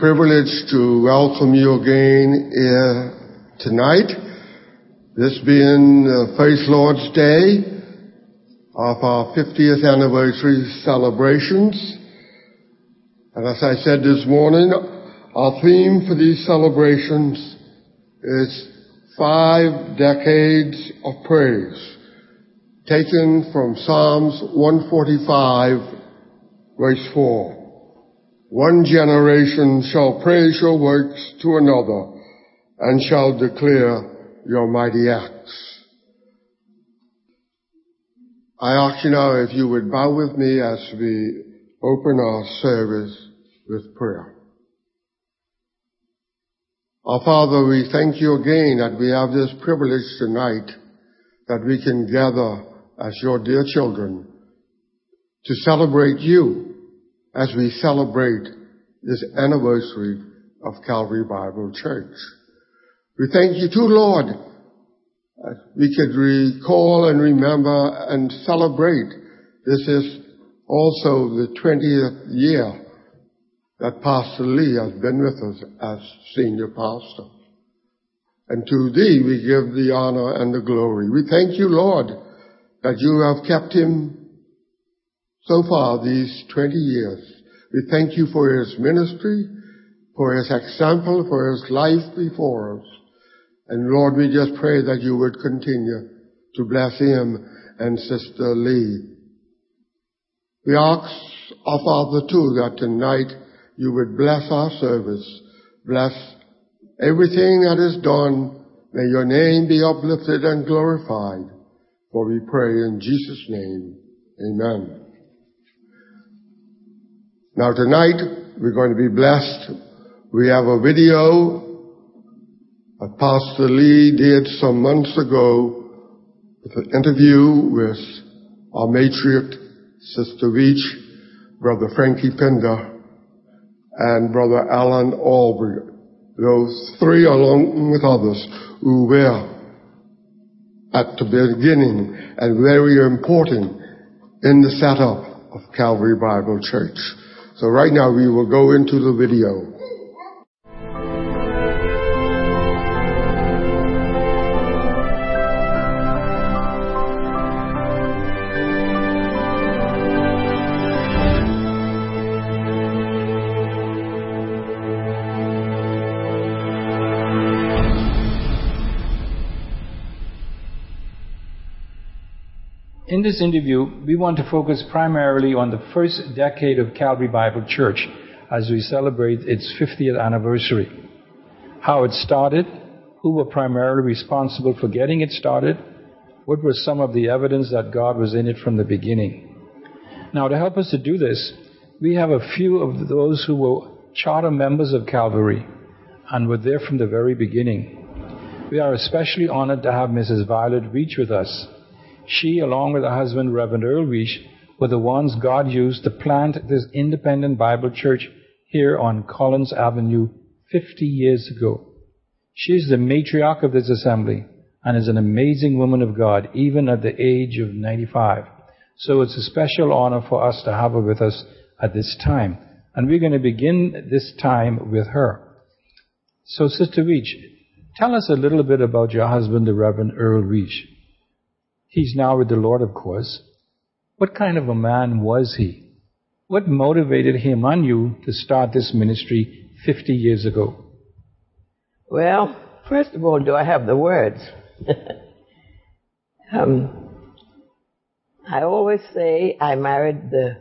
Privilege to welcome you again here tonight. This being uh, Faith Lord's Day of our 50th anniversary celebrations. And as I said this morning, our theme for these celebrations is five decades of praise, taken from Psalms 145, verse 4. One generation shall praise your works to another and shall declare your mighty acts. I ask you now if you would bow with me as we open our service with prayer. Our Father, we thank you again that we have this privilege tonight that we can gather as your dear children to celebrate you as we celebrate this anniversary of Calvary Bible Church. We thank you too, Lord. We could recall and remember and celebrate. This is also the 20th year that Pastor Lee has been with us as senior pastor. And to thee we give the honor and the glory. We thank you, Lord, that you have kept him so far these 20 years. We thank you for his ministry, for his example, for his life before us. And Lord, we just pray that you would continue to bless him and Sister Lee. We ask our Father too that tonight you would bless our service, bless everything that is done. May your name be uplifted and glorified. For we pray in Jesus' name. Amen. Now tonight, we're going to be blessed. We have a video Pastor Lee did some months ago with an interview with our matriarch, Sister Weech, Brother Frankie Pinder, and Brother Allan Albury. Those three, along with others, who were at the beginning and very important in the setup of Calvary Bible Church. So right now we will go into the video. In this interview, we want to focus primarily on the first decade of Calvary Bible Church as we celebrate its 50th anniversary. How it started, who were primarily responsible for getting it started, what was some of the evidence that God was in it from the beginning. Now, to help us to do this, we have a few of those who were charter members of Calvary and were there from the very beginning. We are especially honored to have Mrs. Violet Weech with us. She, along with her husband, Reverend Earl Weech, were the ones God used to plant this independent Bible church here on Collins Avenue 50 years ago. She is the matriarch of this assembly and is an amazing woman of God, even at the age of 95. So it's a special honor for us to have her with us at this time. And we're going to begin this time with her. So, Sister Weech, tell us a little bit about your husband, the Reverend Earl Weech. He's now with the Lord, of course. What kind of a man was he? What motivated him and you to start this ministry 50 years ago? Well, first of all, do I have the words? um, I always say I married the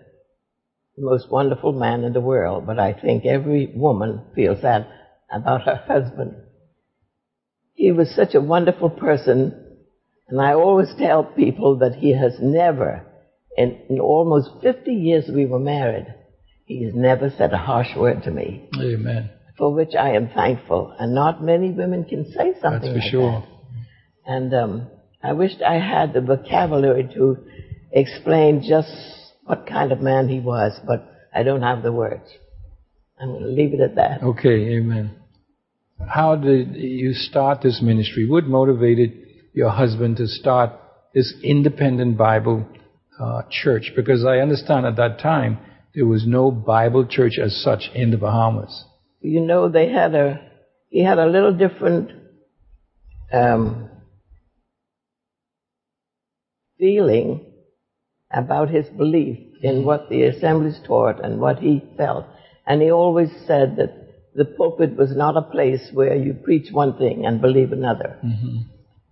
most wonderful man in the world, but I think every woman feels that about her husband. He was such a wonderful person and I always tell people that he has never, in, in almost 50 years we were married, he has never said a harsh word to me. Amen. For which I am thankful. And not many women can say something That's for like sure. that. And um, I wished I had the vocabulary to explain just what kind of man he was, but I don't have the words. I'm going to leave it at that. Okay, amen. How did you start this ministry? What motivated your husband to start this independent Bible uh, church? Because I understand at that time there was no Bible church as such in the Bahamas. you know, they had a, he had a little different, um, feeling about his belief in what the assemblies taught and what he felt. And he always said that the pulpit was not a place where you preach one thing and believe another.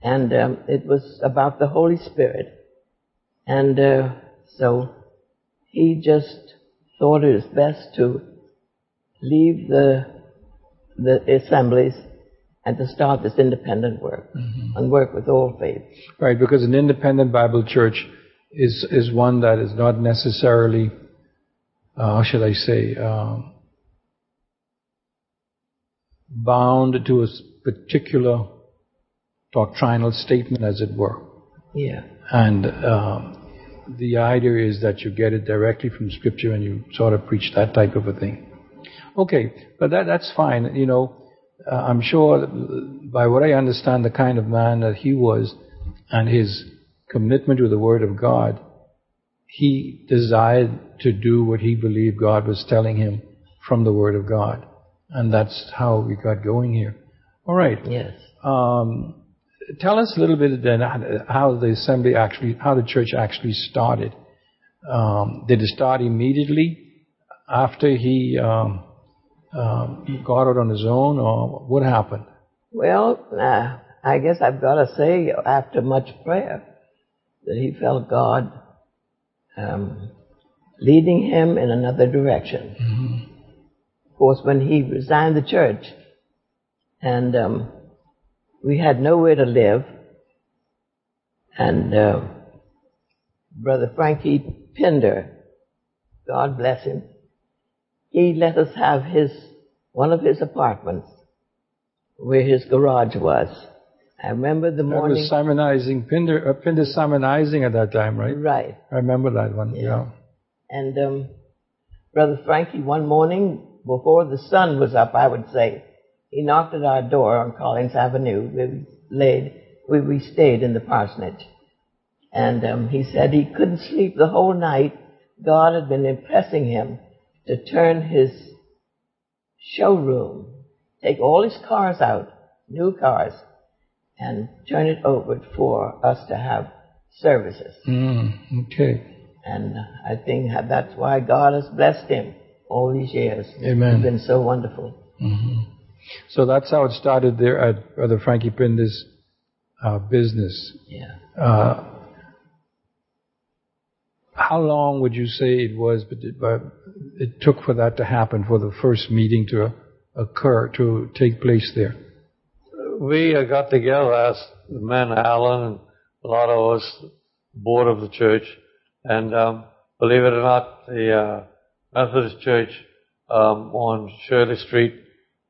And um, it was about the Holy Spirit. And uh, so he just thought it was best to leave the the assemblies and to start this independent work and work with all faiths. Right, because an independent Bible church is is one that is not necessarily, uh, how should I say, um, bound to a particular doctrinal statement, as it were. Yeah. And um, the idea is that you get it directly from Scripture and you sort of preach that type of a thing. Okay, but that that's fine. You know, uh, I'm sure by what I understand, the kind of man that he was and his commitment to the Word of God, he desired to do what he believed God was telling him from the Word of God, and that's how we got going here. All right. Yes. Um, tell us a little bit then how the assembly actually, how the church actually started. Um, did it start immediately after he um, um, got out on his own, or what happened? Well, uh, I guess I've got to say, after much prayer, that he felt God um, leading him in another direction. Of course, when he resigned the church, and um, we had nowhere to live, and uh, Brother Frankie Pinder, God bless him, he let us have his one of his apartments where his garage was. I remember the That morning. was Simonizing, Pinder, uh, Pinder Simonizing at that time, right? right. I remember that one. Yeah. And um, Brother Frankie, one morning before the sun was up, I would say, he knocked at our door on Collins Avenue we laid, where we stayed in the parsonage. And um, he said he couldn't sleep the whole night. God had been impressing him to turn his showroom, take all his cars out, new cars, and turn it over for us to have services. Mm, okay. And I think that's why God has blessed him all these years. Amen. It's been so wonderful. So that's how it started there at Brother Frankie Pinder's uh, business. Yeah. Uh, how long would you say it was, but it, but it took for that to happen, for the first meeting to occur, to take place there? we uh, got together as men, Allan and a lot of us, board of the church, and um, believe it or not, the uh, Methodist Church um, on Shirley Street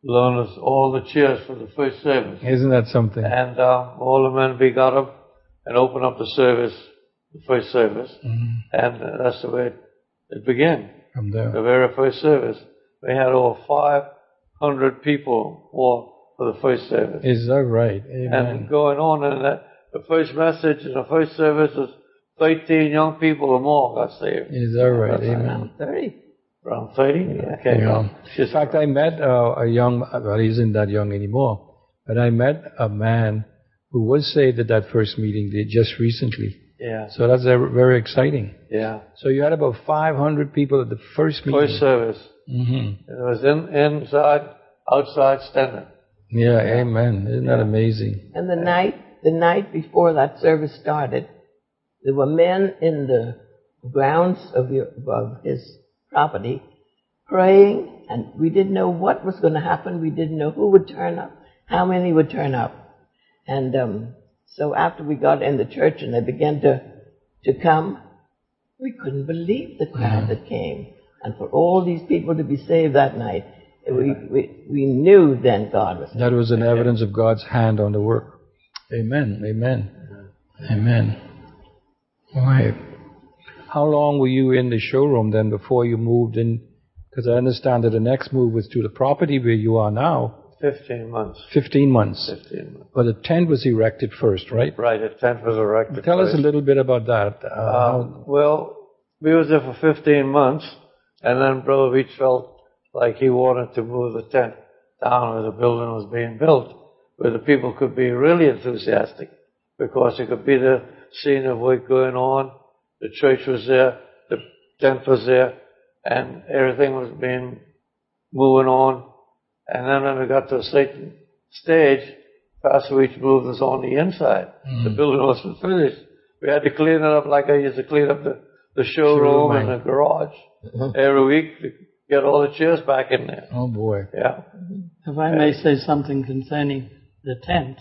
loaned us all the chairs for the first service, Isn't that something? and um, all the men we got up and opened up the service, the first service, and uh, that's the way it, it began. From The very first service, we had over 500 people more for the first service Is that right? and going on. And the, the first message in the first service was 13 young people or more got saved. Is that right? That's Amen. 30. Around 30? Okay. Yeah. Just- In fact, I met uh, a young, well, he isn't that young anymore, but I met a man who was saved at that first meeting just recently. yeah. So that's very exciting. Yeah. So you had about 500 people at the first meeting. First service. hmm It was in, inside, outside, standing. Yeah, amen. Isn't that amazing? And the night, the night before that service started, there were men in the grounds of, your, of his property praying, and we didn't know what was going to happen. We didn't know who would turn up, how many would turn up. And um, so after we got in the church and they began to, to come, we couldn't believe the crowd that came. And for all these people to be saved that night, we, we, we knew then God was That was an evidence of God's hand on the work. Amen. Amen. Amen. Right. How long were you in the showroom then before you moved in? Because I understand that the next move was to the property where you are now. 15 months. 15 months. 15 months. But a tent was erected first, right? Right, a tent was erected. Tell us a little bit about that. Uh, Um, well, we was there for 15 months, and then Brother Weech felt like he wanted to move the tent down where the building was being built, where the people could be really enthusiastic because it could be the scene of work going on. The church was there, the tent was there, and everything was being moving on. And then when we got to a certain stage, Pastor Weech moved us on the inside. Mm. The building wasn't finished. We had to clean it up like I used to clean up the, the showroom Showroom, and the garage Mhm. every week to get all the chairs back in there. Oh boy. Yeah. If I may say something concerning the tent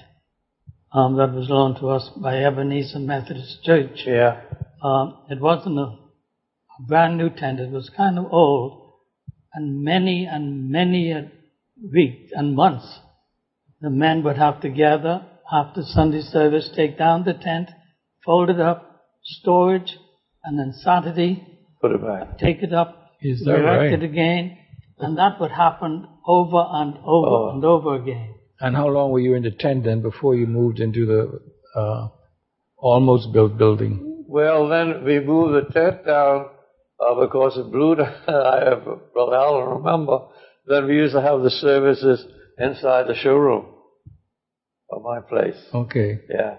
um, that was loaned to us by Ebenezer Methodist Church. Yeah. Um, it wasn't a, a brand new tent. It was kind of old, and many and many a week and months, the men would have to gather after Sunday service, take down the tent, fold it up, storage, and then Saturday Put it back. take it up, Is that erect right? it again, and that would happen over and over Oh. and over again. And how long were you in the tent then before you moved into the uh, almost built building? Well, then we moved the tent down uh, because it blew down. I have, Brother Allan, remember. Then we used to have the services inside the showroom of my place. Okay. Yeah.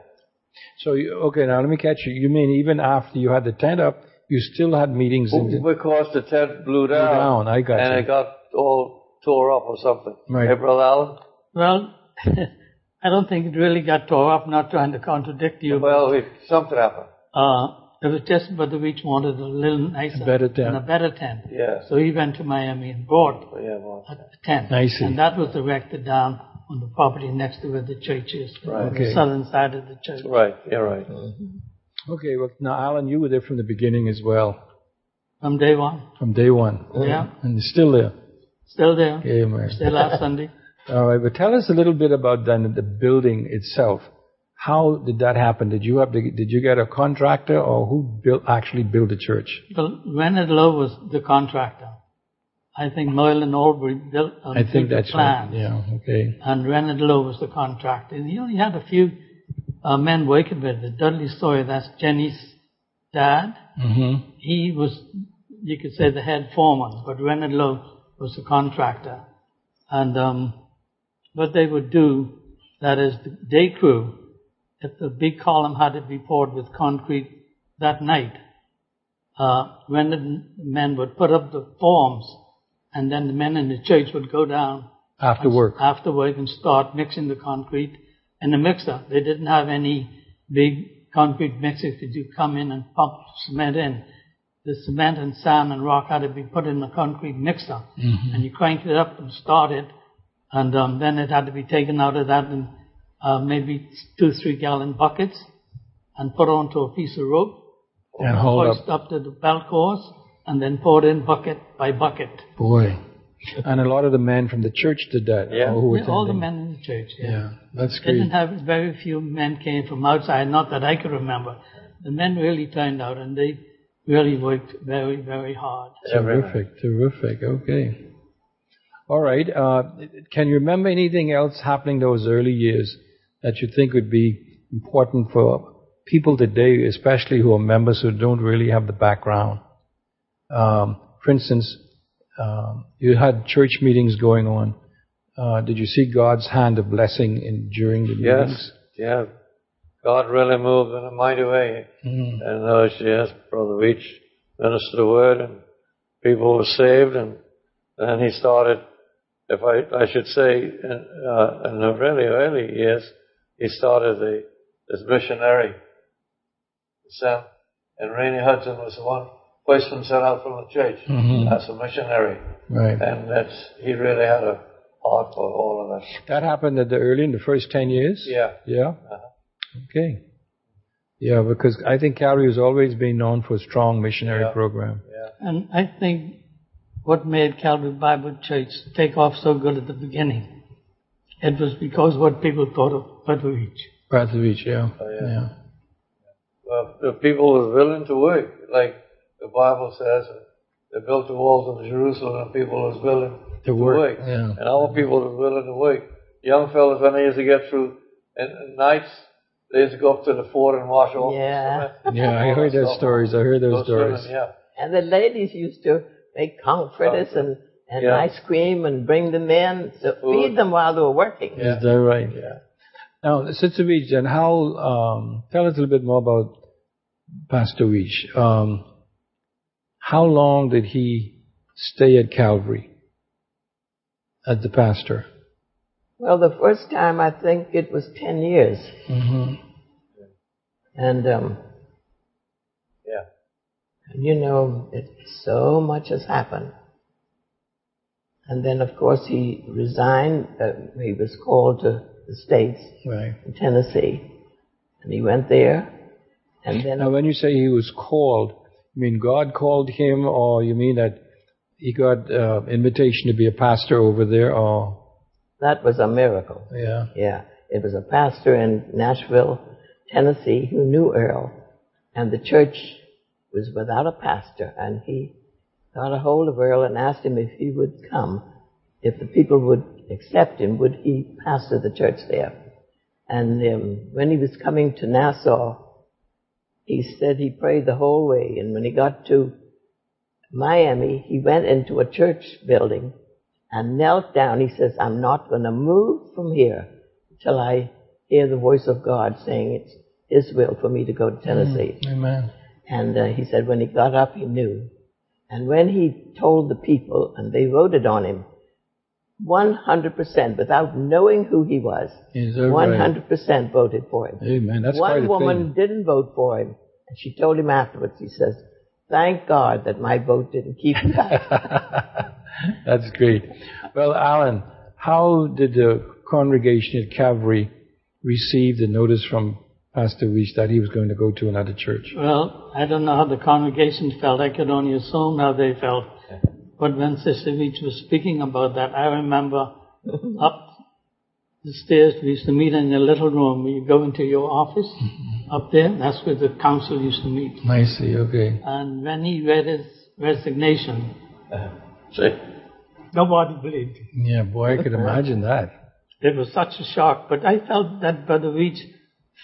So you, okay, now let me catch you. You mean even after you had the tent up, you still had meetings in the, Because the tent blew down. down, I got and you. it got all tore up or something. Right. Hey, Brother Allan? Well, I don't think it really got tore up, not trying to contradict you. Well, it, something happened. Uh, it was just Brother Weech wanted a little nicer better tent. and a better tent. Yeah. So he went to Miami and bought Yeah, well, a tent. I see. And that was erected down on the property next to where the church is, Right. on Okay. the southern side of the church. right. You're right. Okay, well now Allan, you were there from the beginning as well, From day one. from day one. Yeah. And you're still there. Still there. Amen. Still last Sunday. All right, but tell us a little bit about then the building itself. How did that happen? Did you have to, did you get a contractor or who built actually built the church? Well, Leonard Lowe was the contractor. I think Merlin Albury built uh, I think that's right. Yeah. Okay. And Leonard Lowe was the contractor. And he only had a few uh, men working with it. Dudley Sawyer, that's Jenny's dad. Mm-hmm. He was, you could say, the head foreman, but Leonard Lowe was the contractor. And um, what they would do, that is, the day crew, if the big column had to be poured with concrete that night, uh, when the men would put up the forms, and then the men in the church would go down After work. after work and start mixing the concrete in the mixer. They didn't have any big concrete mixers that you come in and pump cement in. The cement and sand and rock had to be put in the concrete mixer, and you crank it up and start it, and um, then it had to be taken out of that in uh, maybe two, three gallon buckets, and put onto a piece of rope, And hold hoist up to the belt course, and then poured in bucket by bucket. Boy. And a lot of the men from the church did that. Yeah. Who all the men in the church. Yeah, that's They didn't great. have very few men came from outside, not that I could remember. The men really turned out and they really worked very, very hard. Terrific, terrific. Okay. All right. Uh, can you remember anything else happening those early years that you think would be important for people today, especially who are members who don't really have the background? Um, for instance, um, you had church meetings going on. Uh, did you see God's hand of blessing in during the meetings? Yes. Yeah. God really moved in a mighty way. Mm. And those years, Brother Weech ministered the word and people were saved and then he started, if I, I should say, in, uh, in the really early years, he started the, this missionary sent, and Rainey Hudson was the one person sent out from the church Mhm. as a missionary. Right. And that's, he really had a heart for all of us. That happened at the early in the first ten years. Yeah. Yeah? Uh-huh. Okay. Yeah, because I think Calvary has always been known for a strong missionary Yeah. program. Yeah. And I think what made Calvary Bible Church take off so good at the beginning, it was because what people thought of Brother Weech. Path of Reach, yeah. Oh, yeah. Well, the people were willing to work, like the Bible says. They built the walls of Jerusalem, and people was willing To to, work, yeah. And our people were willing to work. Young fellas, when they used to get through, and, and nights, they used to go up to the fort and wash off. Yeah. Yeah, I heard those stories. I heard those Go swimming, stories. Yeah. And the ladies used to make comforters oh, and and Yeah. ice cream and bring them in, so feed them while they were working. Is that right? Yeah. Now, Sister Weech, and how, um, tell us a little bit more about Pastor Weech. Um, how long did he stay at Calvary as the pastor? Well, the first time I think it was 10 years. Mm-hmm. And, um, Yeah. you know, it, so much has happened. And then, of course, he resigned. Uh, he was called to the States, Right. in Tennessee. And he went there. And then, Now, when you say he was called, you mean God called him, or you mean that he got uh, invitation to be a pastor over there, or that was a miracle. yeah? Yeah. It was a pastor in Nashville, Tennessee, who knew Earl. And the church was without a pastor. And he got a hold of Earl and asked him if he would come. If the people would accept him, would he pastor the church there? And um, when he was coming to Nassau, he said he prayed the whole way. And when he got to Miami, he went into a church building and knelt down. He says, I'm not going to move from here till I hear the voice of God saying it's His will for me to go to Tennessee. Amen. And uh, he said when he got up, he knew. And when he told the people, and they voted on him, 100% without knowing who he was, Is that 100% voted for him. Amen. That's quite One a woman thing. didn't vote for him, and she told him afterwards, he says, thank God that my vote didn't keep him back. That's great. Well, Allan, how did the congregation at Calvary receive the notice from Pastor Weiss that he was going to go to another church? Well, I don't know how the congregation felt. I could only assume how they felt. But when Sister Weech was speaking about that, I remember up the stairs, we used to meet in a little room. You go into your office up there. That's where the council used to meet. I see. Okay. And when he read his resignation, See? nobody believed him. Yeah, boy, I could imagine that. It was such a shock. But I felt that Brother Weech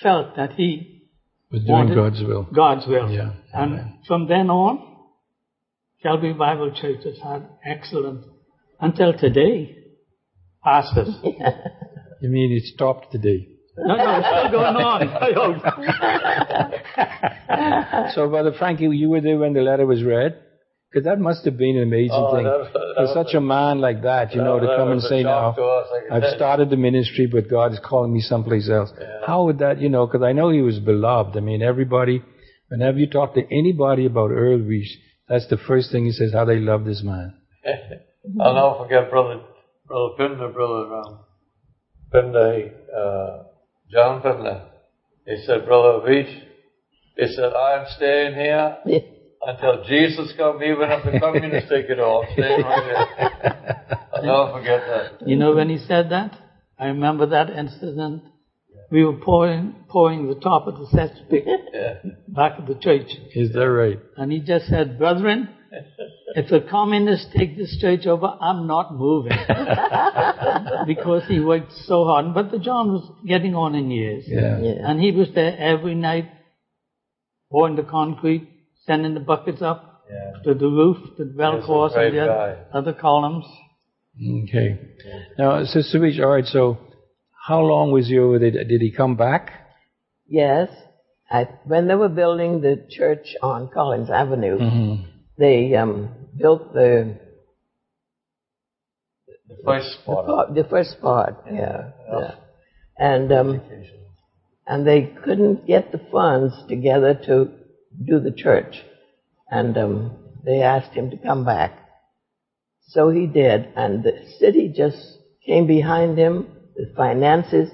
felt that he Was doing God's will. God's will. Yeah. And Amen. from then on, Calvary Bible Church has had excellent, until today, pastors. You mean it stopped today? no, no, it's still going on. I hope. So, Brother Frankie, you were there when the letter was read? Because that must have been an amazing Oh, thing. that was- that For was such a man like that, you know, to come and say now, shock to us, I can I've started the ministry, but God is calling me someplace else. How would that, you know, because I know he was beloved. I mean, everybody, whenever you talk to anybody about Earl Reese, that's the first thing he says, how they love this man. I'll never forget brother, brother Pinder, brother um, Pinder, uh, John Pinder. He said, brother Weech, he said, I'm staying here until Jesus comes, even if the communists take it all. I'm staying right here. I'll never forget that. you know when he said that? I remember that incident. We were pouring, pouring the top of the cesspit back at the church. Is that right? And he just said, brethren, if the communists take this church over, I'm not moving. because he worked so hard. But the John was getting on in years. Yeah. yeah. And he was there every night, pouring the concrete, sending the buckets up Yeah. to the roof, to the bell He's course and the other, other columns. Okay. Now, Sister Weech, all right, so how long was he over there? Did he come back? Yes. I, when they were building the church on Collins Avenue, Mm-hmm. they um, built the The first the, part, the first part, yeah, yeah. and um, and they couldn't get the funds together to do the church, and um, they asked him to come back. So he did, and the city just came behind him with finances,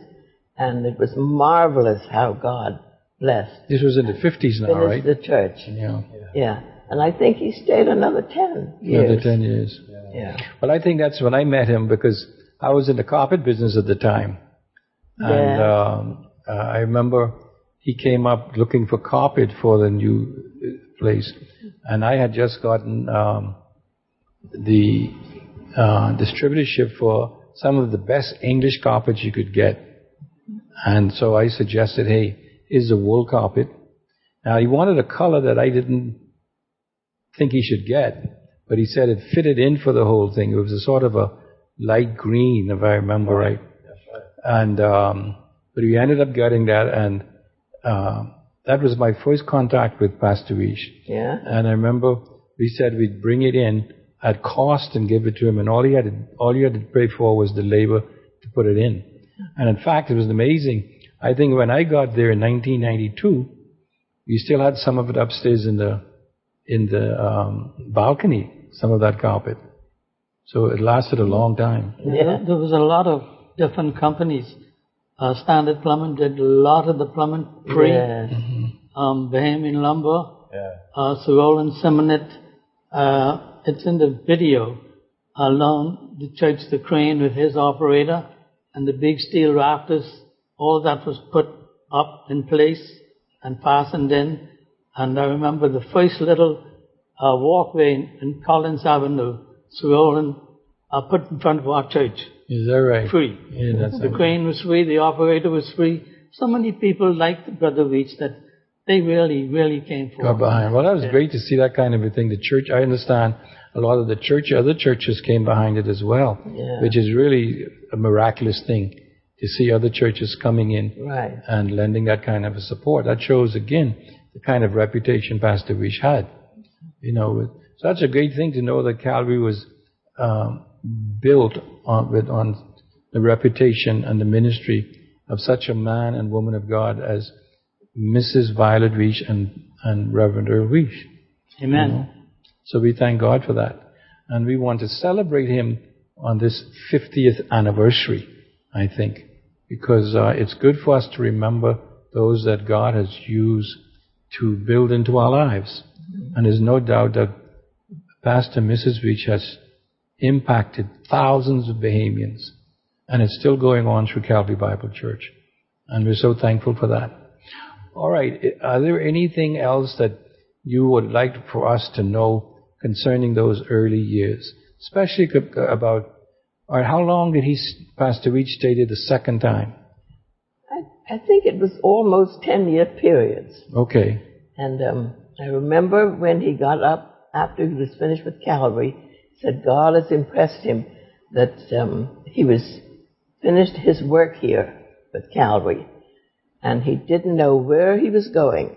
and it was marvelous how God blessed This was in the 50s now, finished right? the church. Yeah. Yeah, and I think he stayed another ten years. Another 10 years. Yeah. Well, I think that's when I met him because I was in the carpet business at the time. And Yeah. um, uh, I remember he came up looking for carpet for the new uh, place. And I had just gotten um, the uh, distributorship for some of the best English carpets you could get. And so I suggested, hey, here's a wool carpet. Now he wanted a color that I didn't think he should get. but he said it fitted in for the whole thing. It was a sort of a light green, if I remember right. Right. And um, but we ended up getting that, and uh, that was my first contact with Pastor Weech. Yeah. And I remember we said we'd bring it in at cost and give it to him, and all he had to, all you had to pay for was the labor to put it in. And in fact, it was amazing. I think when I got there in 1992, we still had some of it upstairs in the in the um, balcony, some of that carpet. So it lasted a long time. Yeah. There was a lot of different companies. Uh, Standard Plumbing did a lot of the plumbing free. Yes. Um, Bahamian Lumber, Yeah. uh, Sir Roland Symonette. Uh, it's in the video. Alone, the church, the crane with his operator, and the big steel rafters. All that was put up in place and fastened in. And I remember the first little uh, walkway in, in Collins Avenue, Roland uh, put in front of our church Is that right? free. Yeah, that's The crane was free, the operator was free. So many people liked the Brother Weech that they really, really came got for. behind. Well, that was great to see that kind of a thing. The church, I understand, a lot of the church, other churches came behind it as well, Yeah. which is really a miraculous thing to see other churches coming in Right. and lending that kind of a support. That shows again the kind of reputation Pastor Weech had. You know, so that's a great thing to know that Calvary was um, built on with on the reputation and the ministry of such a man and woman of God as Mrs. Violet Weech and and Reverend Earl Weech. Amen. So we thank God for that. And we want to celebrate him on this 50th anniversary, I think, because uh, it's good for us to remember those that God has used to build into our lives. And there's no doubt that Pastor Mrs. Weech has impacted thousands of Bahamians. And it's still going on through Calvary Bible Church. And we're so thankful for that. All right. Are there anything else that you would like for us to know concerning those early years, especially about, all right, how long did he, Pastor Weech stay there the second time? I, I think it was almost 10 year periods. Okay. And um, I remember when he got up after he was finished with Calvary, said God has impressed him that um, he was finished his work here with Calvary, and he didn't know where he was going.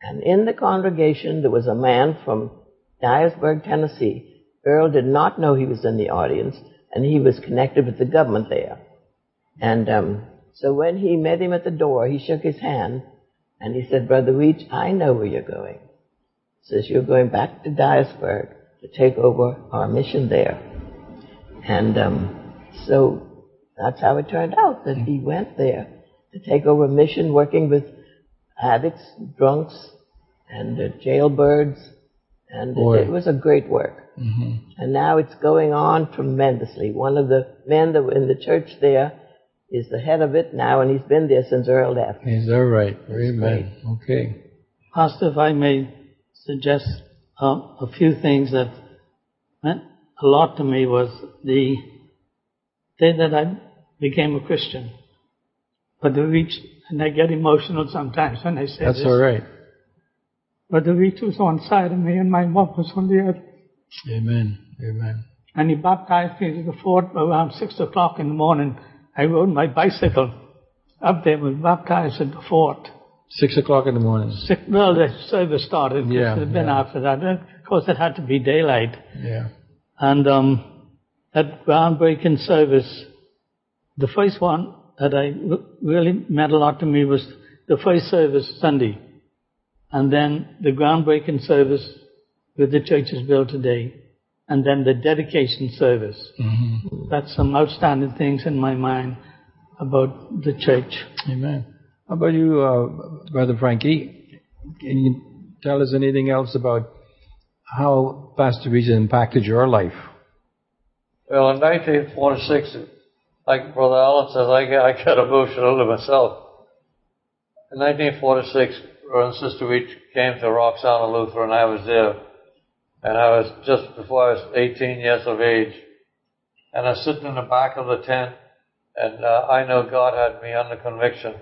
And in the congregation, there was a man from Dyersburg, Tennessee. Earl did not know he was in the audience, and he was connected with the government there. And um, so when he met him at the door, he shook his hand and he said, Brother Weech, I know where you're going. He says, You're going back to Dyersburg to take over our mission there. And um, so that's how it turned out that he went there to take over a mission working with addicts, drunks, and uh, jailbirds. And Boy. it was a great work. hmm And now it's going on tremendously. One of the men that were in the church there is the head of it now, and he's been there since Earl left. Is that right? Amen. Okay. Pastor, if I may suggest um, a few things that meant a lot to me was the day that I became a Christian. But the reach, and I get emotional sometimes when I say That's this. all right. But the reach was on side of me and my mom was on the other. Amen. Amen. And he baptized me to the fort around six o'clock in the morning. I rode my bicycle up there, was baptized at the fort. Six o'clock in the morning. Six, well, the service started. Yeah, It had been yeah. after that. Of course, it had to be daylight. Yeah. And um, that groundbreaking service, the first one that I r- really meant a lot to me was the first service Sunday, and then the groundbreaking service where the church is built today, and then the dedication service. hmm That's some outstanding things in my mind about the church. Amen. How about you, uh, Brother Frankie? Can you tell us anything else about how Pastor Weech has impacted your life? Well, in 1946, like Brother Allan says, I get, I get emotional to myself. In 1946, Brother and Sister Weech came to Roxana Lutheran, I was there. And I was just before I was 18 years of age. And I was sitting in the back of the tent, and uh, I know God had me under conviction.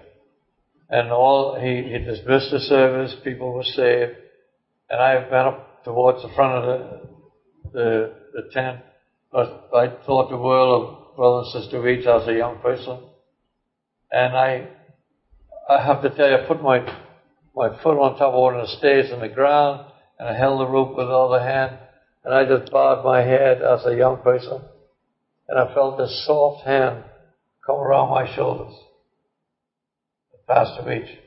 And all, he, he dismissed the service, people were saved. And I went up towards the front of the the, the tent, but I thought the world of Brother and Sister Weech as a young person. And I, I have to tell you, I put my, my foot on top of one of the stairs in the ground, and I held the rope with the other hand, and I just bowed my head as a young person, and I felt this soft hand come around my shoulders. The Pastor Weech.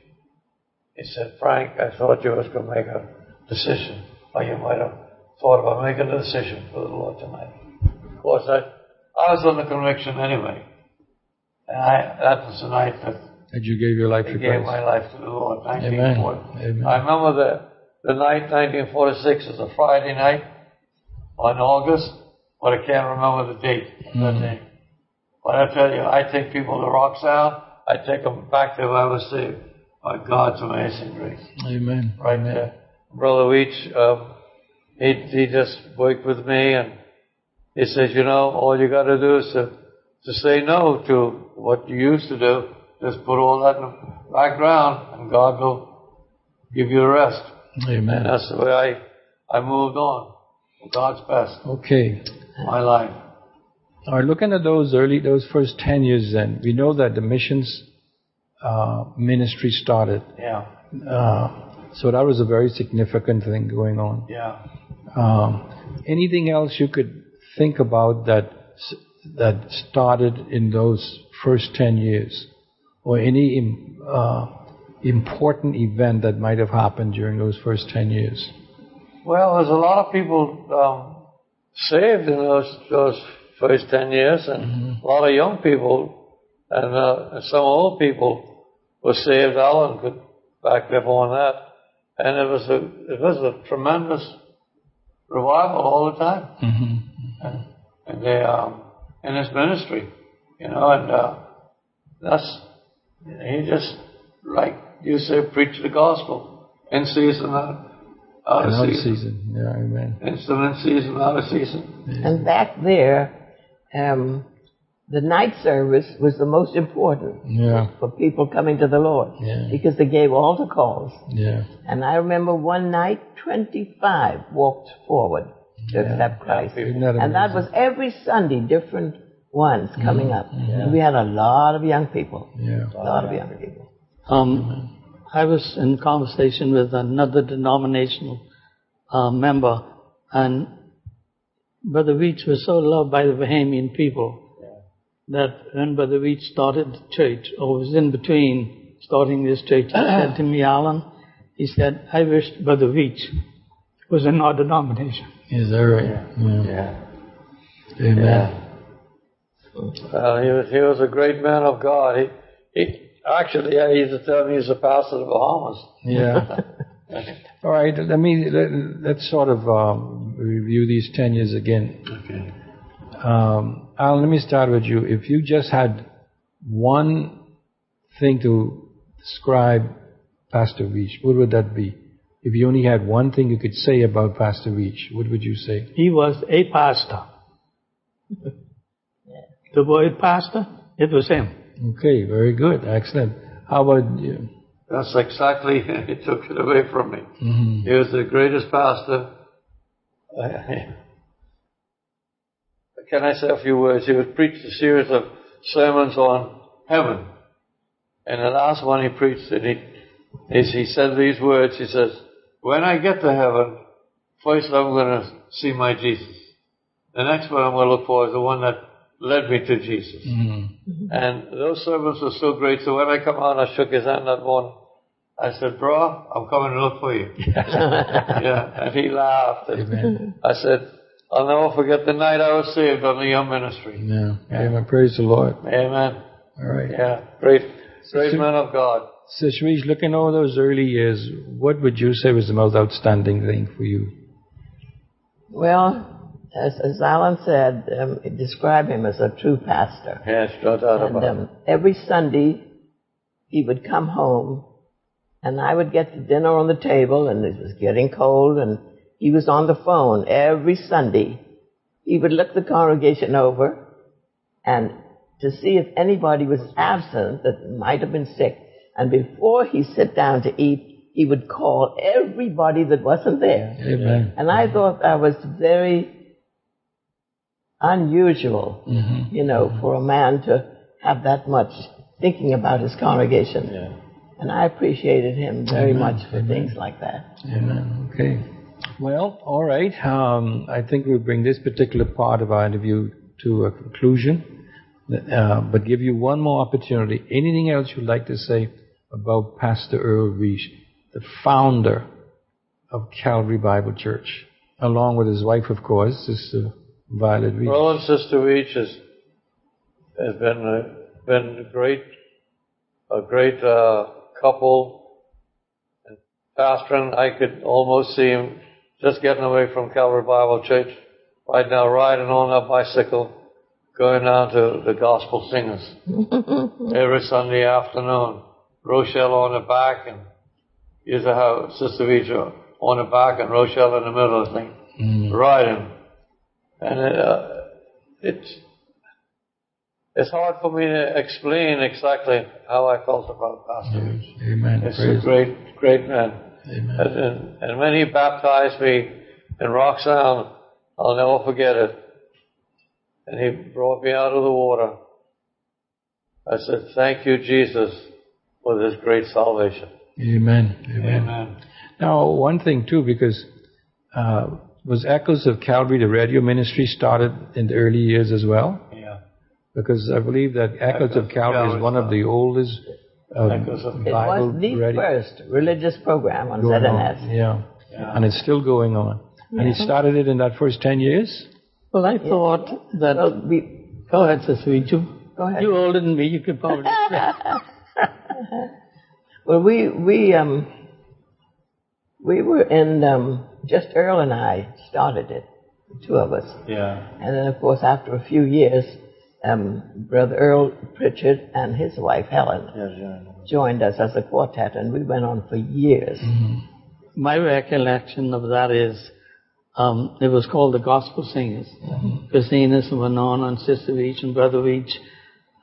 He said, Frank, I thought you was going to make a decision, or you might have thought about making a decision for the Lord tonight. Of course, I, I was under conviction anyway. And I, that was the night that That you gave your life I to gave Christ. my life to the Lord. Amen. 1940. Amen. I remember the, the night, 1946, was a Friday night on August, but I can't remember the date of that Mhm. day. But I tell you, I take people to Roxal, I take them back to where I was saved by God's amazing grace. Amen. Right Amen. there. Brother Weech, um, he, he just worked with me and he says, you know, all you gotta do is to, to say no to what you used to do. Just put all that in the background and God will give you the rest. Amen. And that's the way I, I moved on. God's best. Okay. My life. All right, looking at those early, those first 10 years then, we know that the missions uh, ministry started. Yeah. Uh, so that was a very significant thing going on. Yeah. Um, anything else you could think about that that started in those first 10 years? Or any uh, important event that might have happened during those first 10 years? Well, there's a lot of people um, saved in those those first ten years, and a lot of young people, and uh, some old people were saved. Allan could back up on that, and it was a it was a tremendous revival all the time, Mm-hmm. And, and they um, in his ministry, you know, and uh, that's he just like you say, preach the gospel in season, out out of Another season. season. Yeah, amen. Instrument season, out of season. And back there, um, the night service was the most important Yeah, for people coming to the Lord Yeah. because they gave altar calls. yeah. And I remember one night, 25 walked forward to accept Christ. Isn't that And that was every Sunday, different ones coming up. And we had a lot of young people. Yeah. A lot of young people. Um, I was in conversation with another denominational uh, member, and Brother Weech was so loved by the Bahamian people that when Brother Weech started the church, or was in between starting this church, he said to me, Allan, he said, I wish Brother Weech was in our denomination. Is that right? Yeah. Yeah. Amen. Well, he was, he was a great man of God. He, he actually, yeah, he used to tell me he's a pastor of the Bahamas. Yeah. All right. Let me let, let's sort of um, review these ten years again. Okay. Um, Allan, let me start with you. If you just had one thing to describe Pastor Weech, what would that be? If you only had one thing you could say about Pastor Weech, what would you say? He was a pastor. the word pastor, it was him. Okay, very good, excellent. How about you? That's exactly, he took it away from me. hmm He was the greatest pastor. Can I say a few words? He would preach a series of sermons on heaven. And the last one he preached, and he, he, he said these words, he says, when I get to heaven, first I'm going to see my Jesus. The next one I'm going to look for is the one that led me to Jesus. hmm And those servants were so great, so when I come out, I shook his hand that morning. I said, bro, I'm coming to look for you. yeah, and he laughed. And. I said, I'll never forget the night I was saved under your ministry. Yeah. Amen. Praise the Lord. Amen. All right. Yeah, great, great So- man of God. So, Sharish, looking over those early years, what would you say was the most outstanding thing for you? Well, as, as Allan said, um, describe him as a true pastor. Yes, no doubt And about it. um, every Sunday, he would come home, and I would get the dinner on the table, and it was getting cold, and he was on the phone every Sunday. He would look the congregation over, and to see if anybody was absent that might have been sick. And before he sit down to eat, he would call everybody that wasn't there. Amen. And I thought that was very unusual, Mm-hmm. you know, for a man to have that much thinking about his congregation. Yeah. And I appreciated him very much for things like that. Amen. Okay. Well, all right. Um, I think we'll bring this particular part of our interview to a conclusion, uh, but give you one more opportunity. Anything else you'd like to say about Pastor Earl Weech, the founder of Calvary Bible Church, along with his wife, of course, Sister Violet Weech? Brother and Sister Weech has, has been a, been a great, a great uh, couple. And pastoring, I could almost see him just getting away from Calvary Bible Church right now, riding on a bicycle, going down to the gospel singers every Sunday afternoon. Rochelle on the back, and to have Sister Weech on the back and Rochelle in the middle of the thing, riding. And uh, it's it's hard for me to explain exactly how I felt about Pastor. Amen. It's Praise a great, great man. Amen. And, and, and when he baptized me in Roxanne, I'll never forget it. And he brought me out of the water. I said, thank you, Jesus, for this great salvation. Amen. Amen. Amen. Now, one thing too, because uh, was Echoes of Calvary, the radio ministry, started in the early years as well? Yeah. Because I believe that Echoes, Echoes of of Calvary is one of the oldest uh, Echoes of- It was the radio first religious program on going ZNS. on. Yeah. and it's still going on. And he started it in that first ten years. Well, I thought that. Well, we, go ahead, Sister Weech. Go ahead. You're older than me. You could probably. well, we, we, um, we were in, um, just Earl and I started it, the two of us. Yeah. And then, of course, after a few years, um, Brother Earl Pritchard and his wife Helen Yes, yeah. joined us as a quartet, and we went on for years. My recollection of that is um, it was called the Gospel Singers. Christina's and Winona and Sister Weech and Brother Weech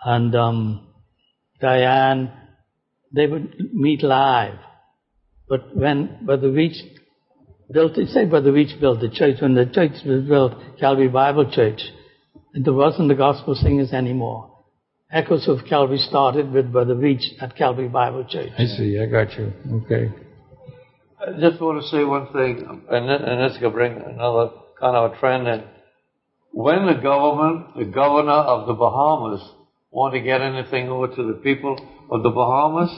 and um, Diane, they would meet live. But when Brother Weech built, it say Brother Weech built the church, when the church was built, Calvary Bible Church, there wasn't the Gospel Singers anymore. Echoes of Calvary started with Brother Weech at Calvary Bible Church. I see. I got you. Okay. I just want to say one thing, and, th- and this could bring another kind of a trend in. When the government, the governor of the Bahamas, want to get anything over to the people of the Bahamas,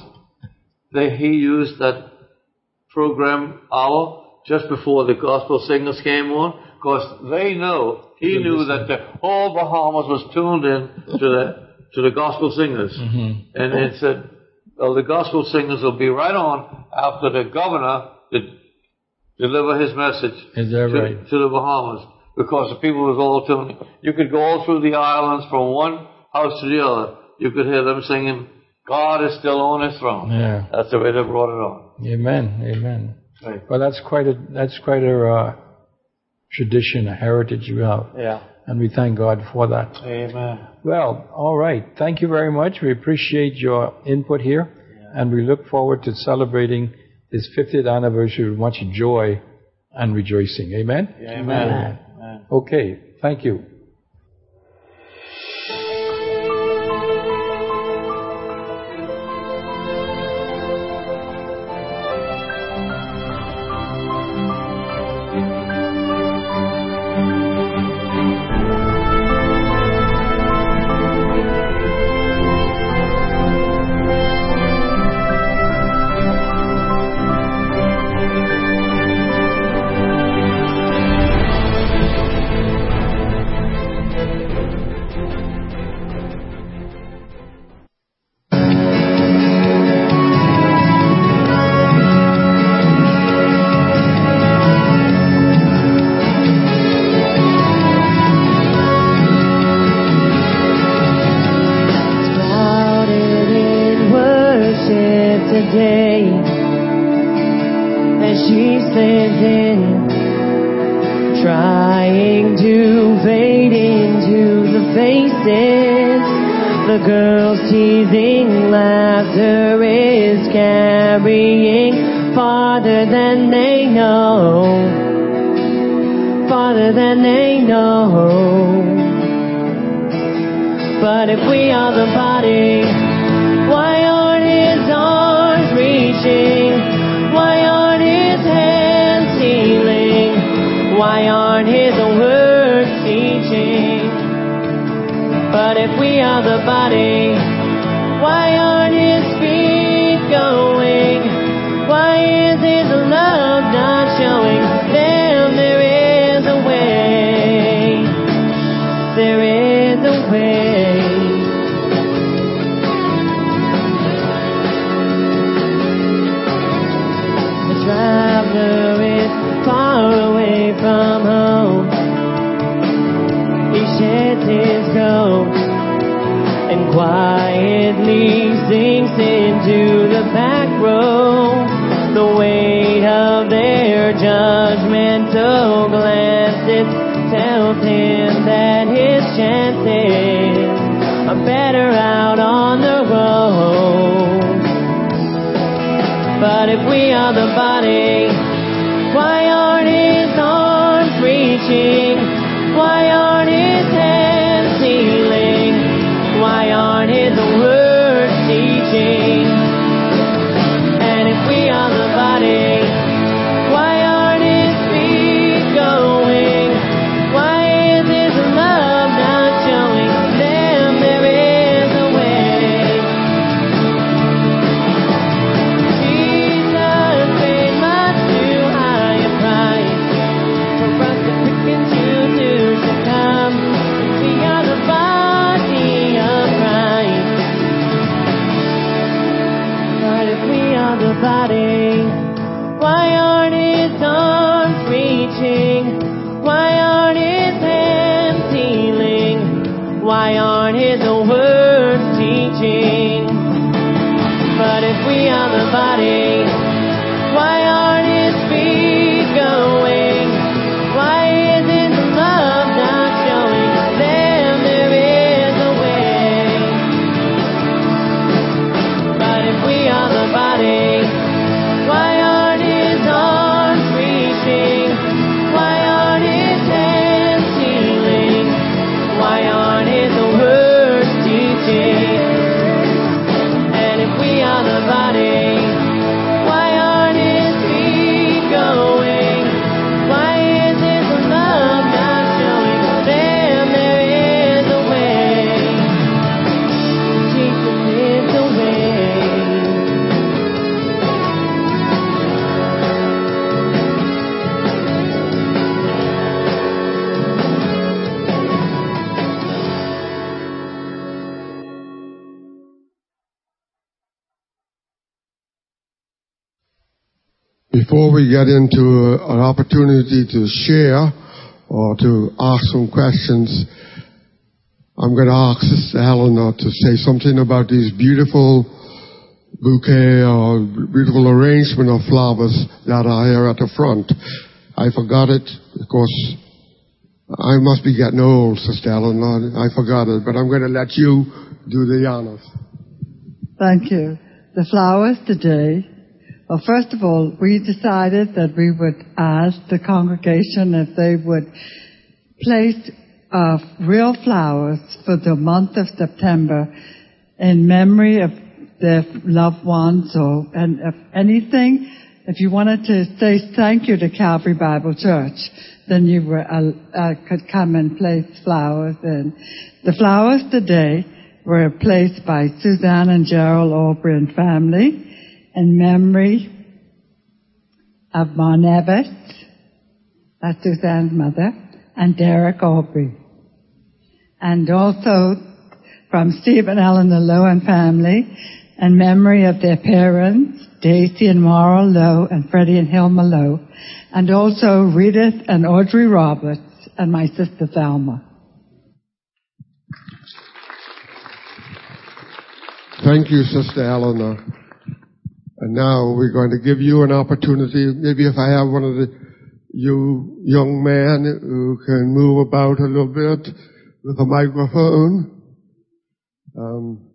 they, he used that program hour just before the gospel singers came on, because they know, he knew that the whole Bahamas was tuned in to the, to the gospel singers. And it said, well, the gospel singers will be right on after the governor did deliver his message to, right? to the Bahamas because the people was all tuned. You could go all through the islands from one house to the other. You could hear them singing, God is still on his throne. Yeah. That's the way they brought it on. Amen. Amen. Right. Well, that's quite a that's quite a uh, tradition, a heritage you have, Yeah. and we thank God for that. Amen. Well, all right. Thank you very much. We appreciate your input here, and we look forward to celebrating this 50th anniversary with much joy and rejoicing. Amen. Amen. Amen. Okay. Thank you. But if we are the body, why aren't his feet going? Sinks into the back row. The weight of their judgmental glances tells him that his chances Why aren't his hands healing? Why aren't his words teaching? But if we are the body, Before we get into uh, an opportunity to share or to ask some questions, I'm going to ask Sister Eleanor to say something about these beautiful bouquet or beautiful arrangement of flowers that are here at the front. I forgot it because I must be getting old, Sister Eleanor. I forgot it, but I'm going to let you do the honors. Thank you. The flowers today. Well, first of all, we decided that we would ask the congregation if they would place uh, real flowers for the month of September in memory of their loved ones or and if anything. If you wanted to say thank you to Calvary Bible Church, then you were, uh, uh, could come and place flowers. And the flowers today were placed by Suzanne and Gerald Aubrey and family in memory of Mon Evans, that's Suzanne's mother, and Derek Aubrey. And also from Steve and Eleanor Lowe and family, in memory of their parents, Daisy and Maura Lowe and Freddie and Hilma Lowe, and also Redith and Audrey Roberts and my sister Thelma. Thank you, Sister Eleanor. And now we're going to give you an opportunity. Maybe if I have one of the you young men who can move about a little bit with a microphone. Um,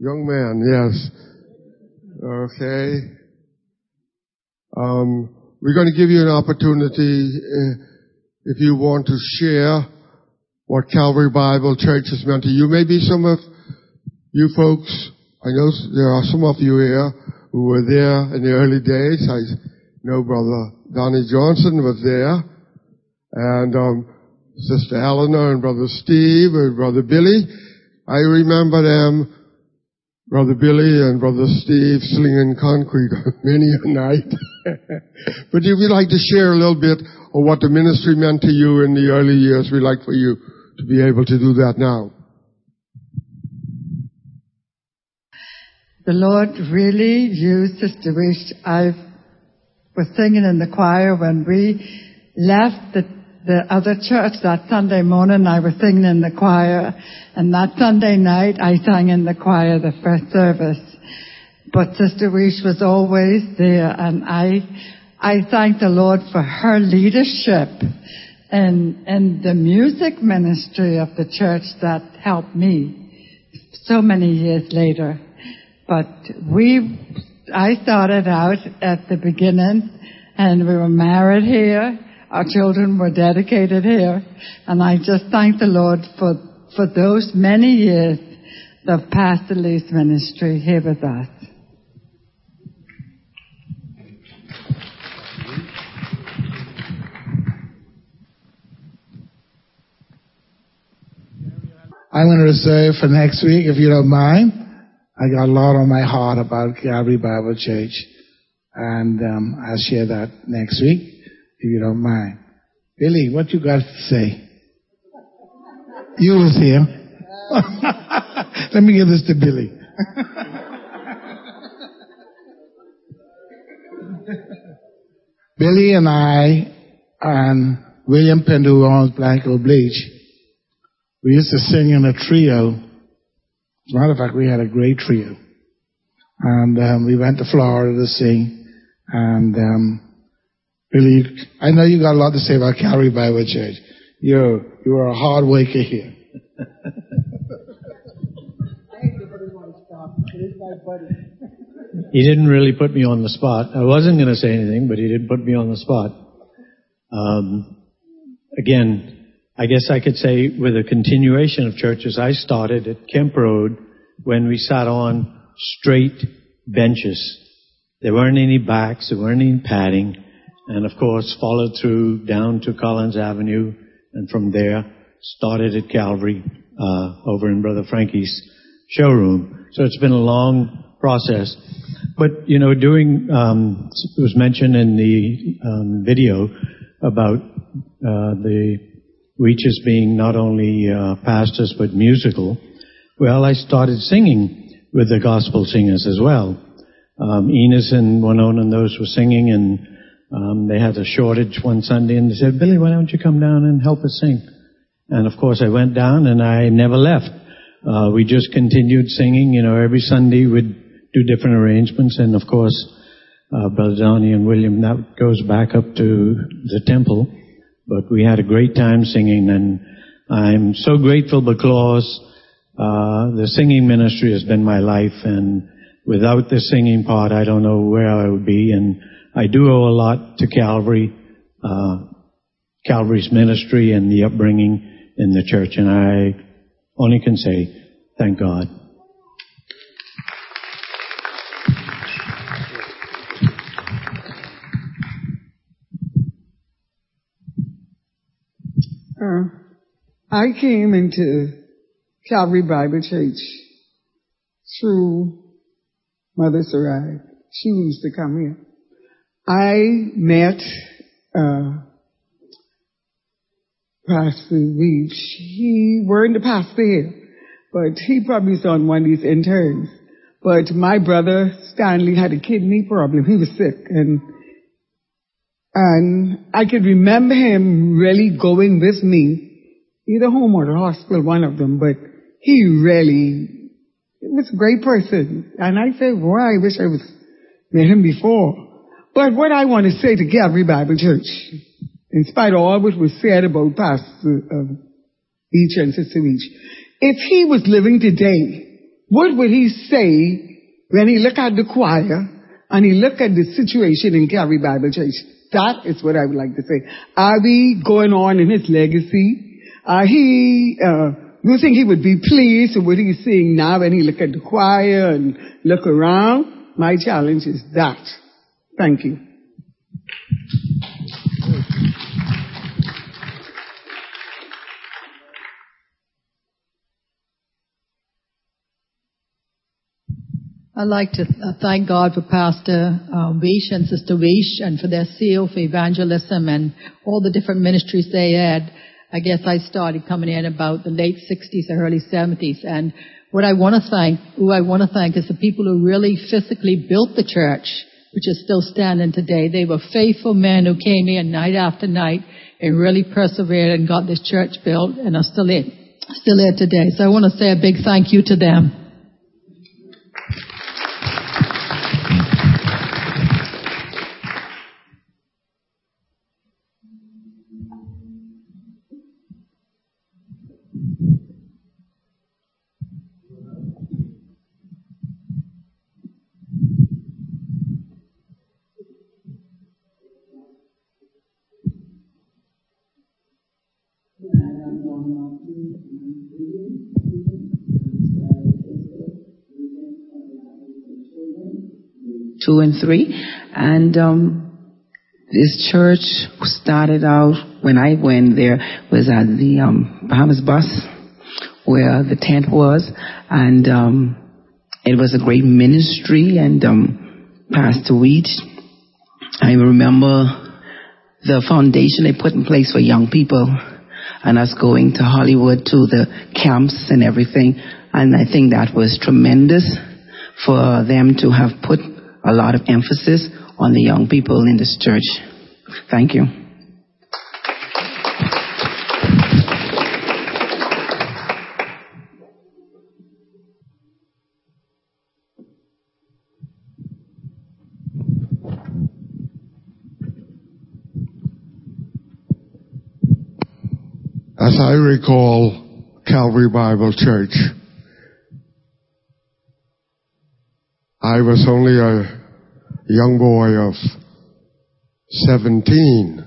young man, yes. Okay. Um, we're going to give you an opportunity uh, if you want to share what Calvary Bible Church has meant to you. Maybe some of you folks, I know there are some of you here who were there in the early days. I know Brother Donnie Johnson was there, and um, Sister Eleanor and Brother Steve and Brother Billy. I remember them, Brother Billy and Brother Steve slinging concrete many a night. but if you'd like to share a little bit of what the ministry meant to you in the early years, we'd like for you to be able to do that now. The Lord really used Sister Weech. I was singing in the choir when we left the, the other church that Sunday morning. I was singing in the choir, and that Sunday night I sang in the choir the first service. But Sister Weech was always there, and I I thank the Lord for her leadership and and the music ministry of the church that helped me so many years later. But we, I started out at the beginning and we were married here. Our children were dedicated here. And I just thank the Lord for, for those many years of Pastor Lee's ministry here with us. I'm going to reserve for next week, if you don't mind. I got a lot on my heart about Calvary Bible Church, and um, I'll share that next week, if you don't mind. Billy, what you got to say? You was here. Let me give this to Billy. Billy and I and William owns Blanco Bleach, we used to sing in a trio. As a matter of fact, we had a great trio. And um, we went to Florida to sing. And um, really, I know you got a lot to say about Calvary Bible Church. You're, you are a hard worker here. he didn't really put me on the spot. I wasn't going to say anything, but he did put me on the spot. Um, again, I guess I could say with a continuation of churches, I started at Kemp Road when we sat on straight benches. There weren't any backs, there weren't any padding, and of course followed through down to Collins Avenue, and from there started at Calvary uh, over in Brother Frankie's showroom. So it's been a long process. But you know, doing um, it was mentioned in the um, video about uh, the Weeches being not only uh, pastors but musical, well, I started singing with the gospel singers as well. Um, Enos and Winona and those were singing, and um, they had a shortage one Sunday, and they said, "Billy, why don't you come down and help us sing?" And of course, I went down, and I never left. Uh, we just continued singing. You know, every Sunday we'd do different arrangements, and of course, uh, Brother Donnie and William, that goes back up to the temple. But we had a great time singing, and I'm so grateful because uh, the singing ministry has been my life, and without the singing part, I don't know where I would be. And I do owe a lot to Calvary, uh, Calvary's ministry, and the upbringing in the church, and I only can say, thank God. I came into Calvary Bible Church through Mother Sarai. She used to come here. I met uh, Pastor Weech. He weren't the pastor here, but he probably was on one of these interns. But my brother Stanley had a kidney problem. He was sick, and and I could remember him really going with me, either home or the hospital, one of them, but he really was a great person. And I said, boy, I wish I was met him before. But what I want to say to Calvary Bible Church, in spite of all what was said about Pastor um, and Sister Weech, if he was living today, what would he say when he looked at the choir and he looked at the situation in Calvary Bible Church? That is what I would like to say. Are we going on in his legacy? Uh, he, uh, you think he would be pleased with what he's seeing now when he look at the choir and look around? My challenge is that. Thank you. I'd like to uh, thank God for Pastor Weech and Sister Weech and for their seal for evangelism and all the different ministries they had. I guess I started coming in about the late 60s or early 70s. And what I want to thank, who I want to thank is the people who really physically built the church, which is still standing today. They were faithful men who came in night after night and really persevered and got this church built and are still in, still here today. So I want to say a big thank you to them. Two and three. And um, this church started out when I went there was at the um, Bahamas bus where the tent was, and um, it was a great ministry. And um, Pastor Weech, I remember the foundation they put in place for young people, and us going to Hollywood to the camps and everything. And I think that was tremendous for them to have put a lot of emphasis on the young people in this church. Thank you. As I recall Calvary Bible Church, I was only a young boy of 17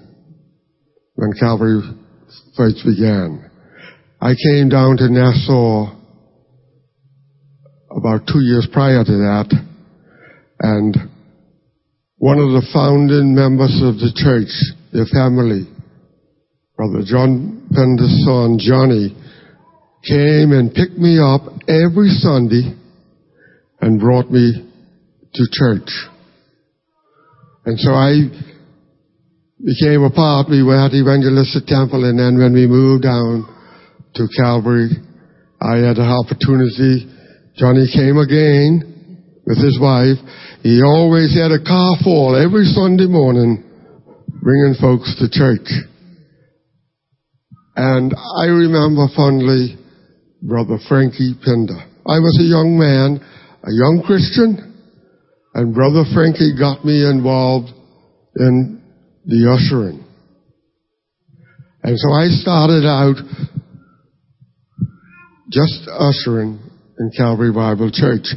when Calvary first began. I came down to Nassau about two years prior to that, and one of the founding members of the church, their family, Brother John Pinder's son, Johnny, came and picked me up every Sunday and brought me to church. And so I became a part. We were at Evangelistic Temple and then when we moved down to Calvary, I had an opportunity. Johnny came again with his wife. He always had a car full every Sunday morning bringing folks to church. And I remember fondly Brother Frankie Pinder. I was a young man a young Christian, and Brother Frankie got me involved in the ushering. And so I started out just ushering in Calvary Bible Church.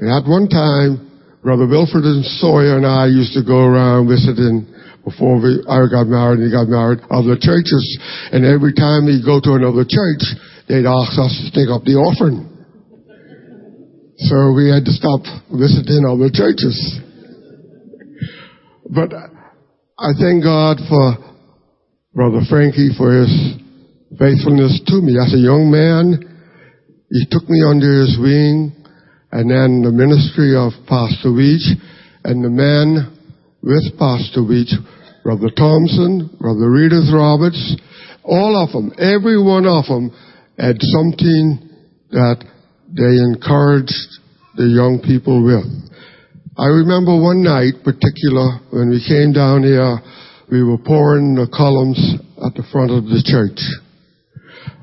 And at one time, Brother Wilfred and Sawyer and I used to go around visiting before we, I got married and he got married, other churches. And every time we go to another church, they'd ask us to take up the offering. So we had to stop visiting other churches. But I thank God for Brother Frankie for his faithfulness to me. As a young man, he took me under his wing, and then the ministry of Pastor Weech, and the men with Pastor Weech, Brother Thompson, Brother Edith Roberts, all of them, every one of them had something that they encouraged the young people with. I remember one night particular when we came down here, we were pouring the columns at the front of the church.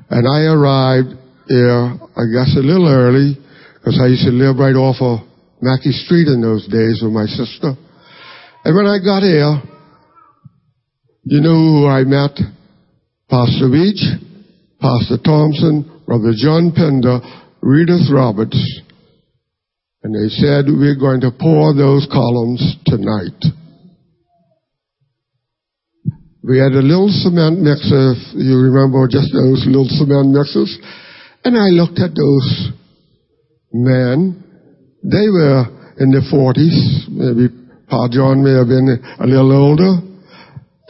And I arrived here, I guess a little early, because I used to live right off of Mackey Street in those days with my sister. And when I got here, you know who I met? Pastor Weech, Pastor Thompson, Brother John Pinder, Edith Roberts, and they said, we're going to pour those columns tonight. we had a little cement mixer, you remember just those little cement mixers. And I looked at those men. They were in their 40s. Maybe Pa John may have been a little older.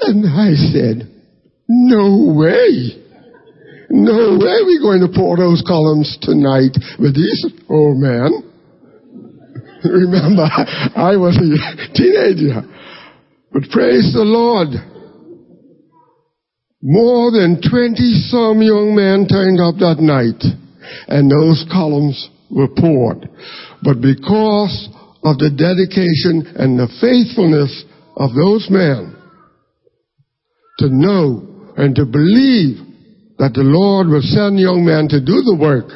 And I said, no way. No way we're going to pour those columns tonight with these old men. Remember, I was a teenager. But praise the Lord. More than 20 some young men turned up that night and those columns were poured. But because of the dedication and the faithfulness of those men to know and to believe that the Lord will send young men to do the work,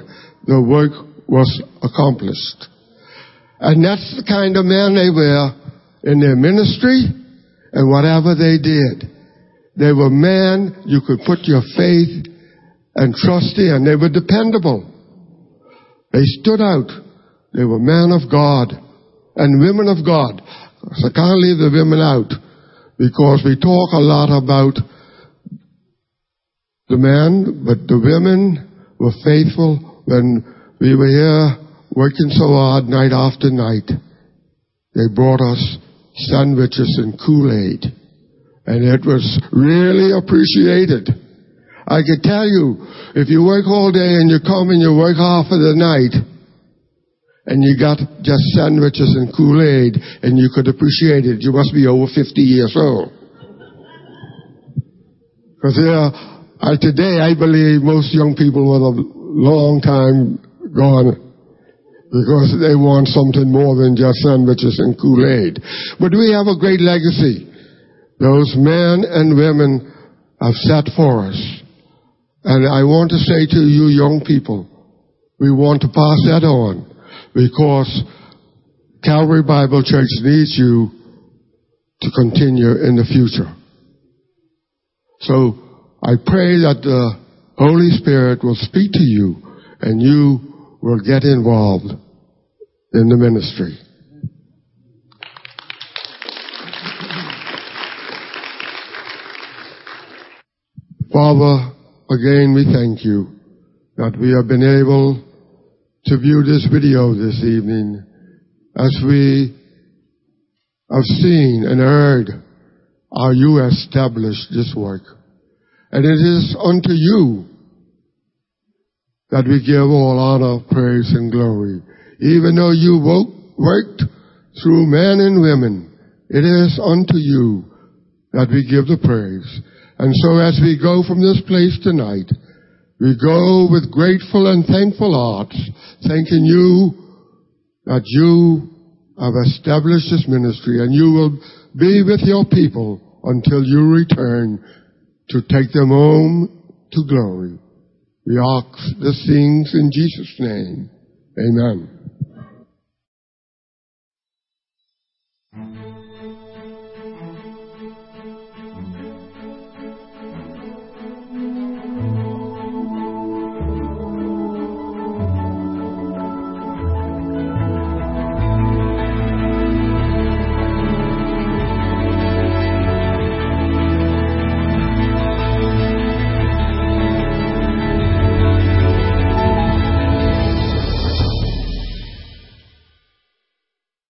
the work was accomplished. And that's the kind of men they were in their ministry and whatever they did. They were men you could put your faith and trust in. They were dependable. They stood out. They were men of God and women of God. So I can't leave the women out because we talk a lot about the men, but the women were faithful when we were here working so hard night after night. They brought us sandwiches and Kool-Aid. And it was really appreciated. I could tell you, if you work all day and you come and you work half of the night, and you got just sandwiches and Kool-Aid, and you could appreciate it, you must be over 50 years old. Because there today, I believe most young people are a long time gone because they want something more than just sandwiches and Kool-Aid. But we have a great legacy. Those men and women have set for us. And I want to say to you young people, we want to pass that on because Calvary Bible Church needs you to continue in the future. So I pray that the Holy Spirit will speak to you and you will get involved in the ministry. Father, again we thank you that we have been able to view this video this evening as we have seen and heard how you established this work. And it is unto you that we give all honor, praise, and glory. Even though you worked through men and women, it is unto you that we give the praise. And so as we go from this place tonight, we go with grateful and thankful hearts, thanking you that you have established this ministry and you will be with your people until you return to take them home to glory. We ask the things in Jesus' name. Amen.